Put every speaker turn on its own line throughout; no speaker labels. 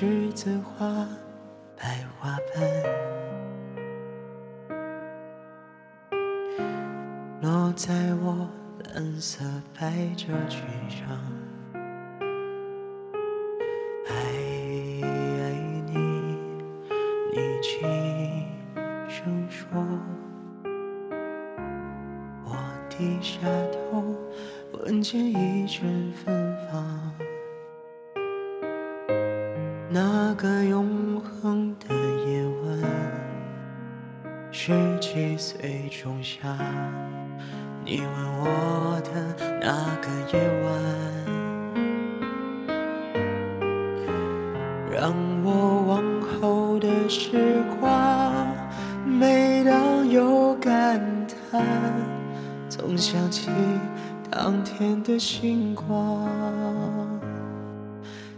栀子花，白花瓣，落在我蓝色百褶裙上。爱你，你轻声说，我低下头，闻见一阵芬那个永恒的夜晚，十七岁仲夏，你吻我的那个夜晚，让我往后的时光，每当有感叹，总想起当天的星光。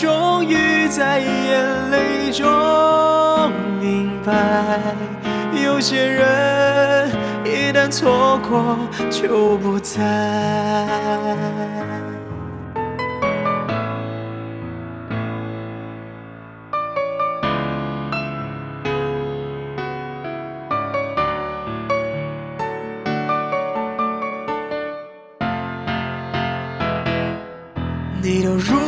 终于在眼泪中明白，有些人一旦错过就不再。你都如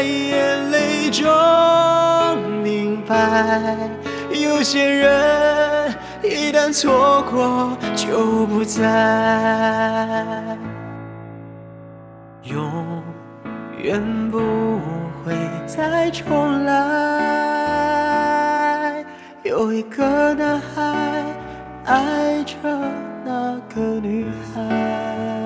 在眼泪中明白有些人一旦错过就不再永远不会再重来。有一个男孩爱着那个女孩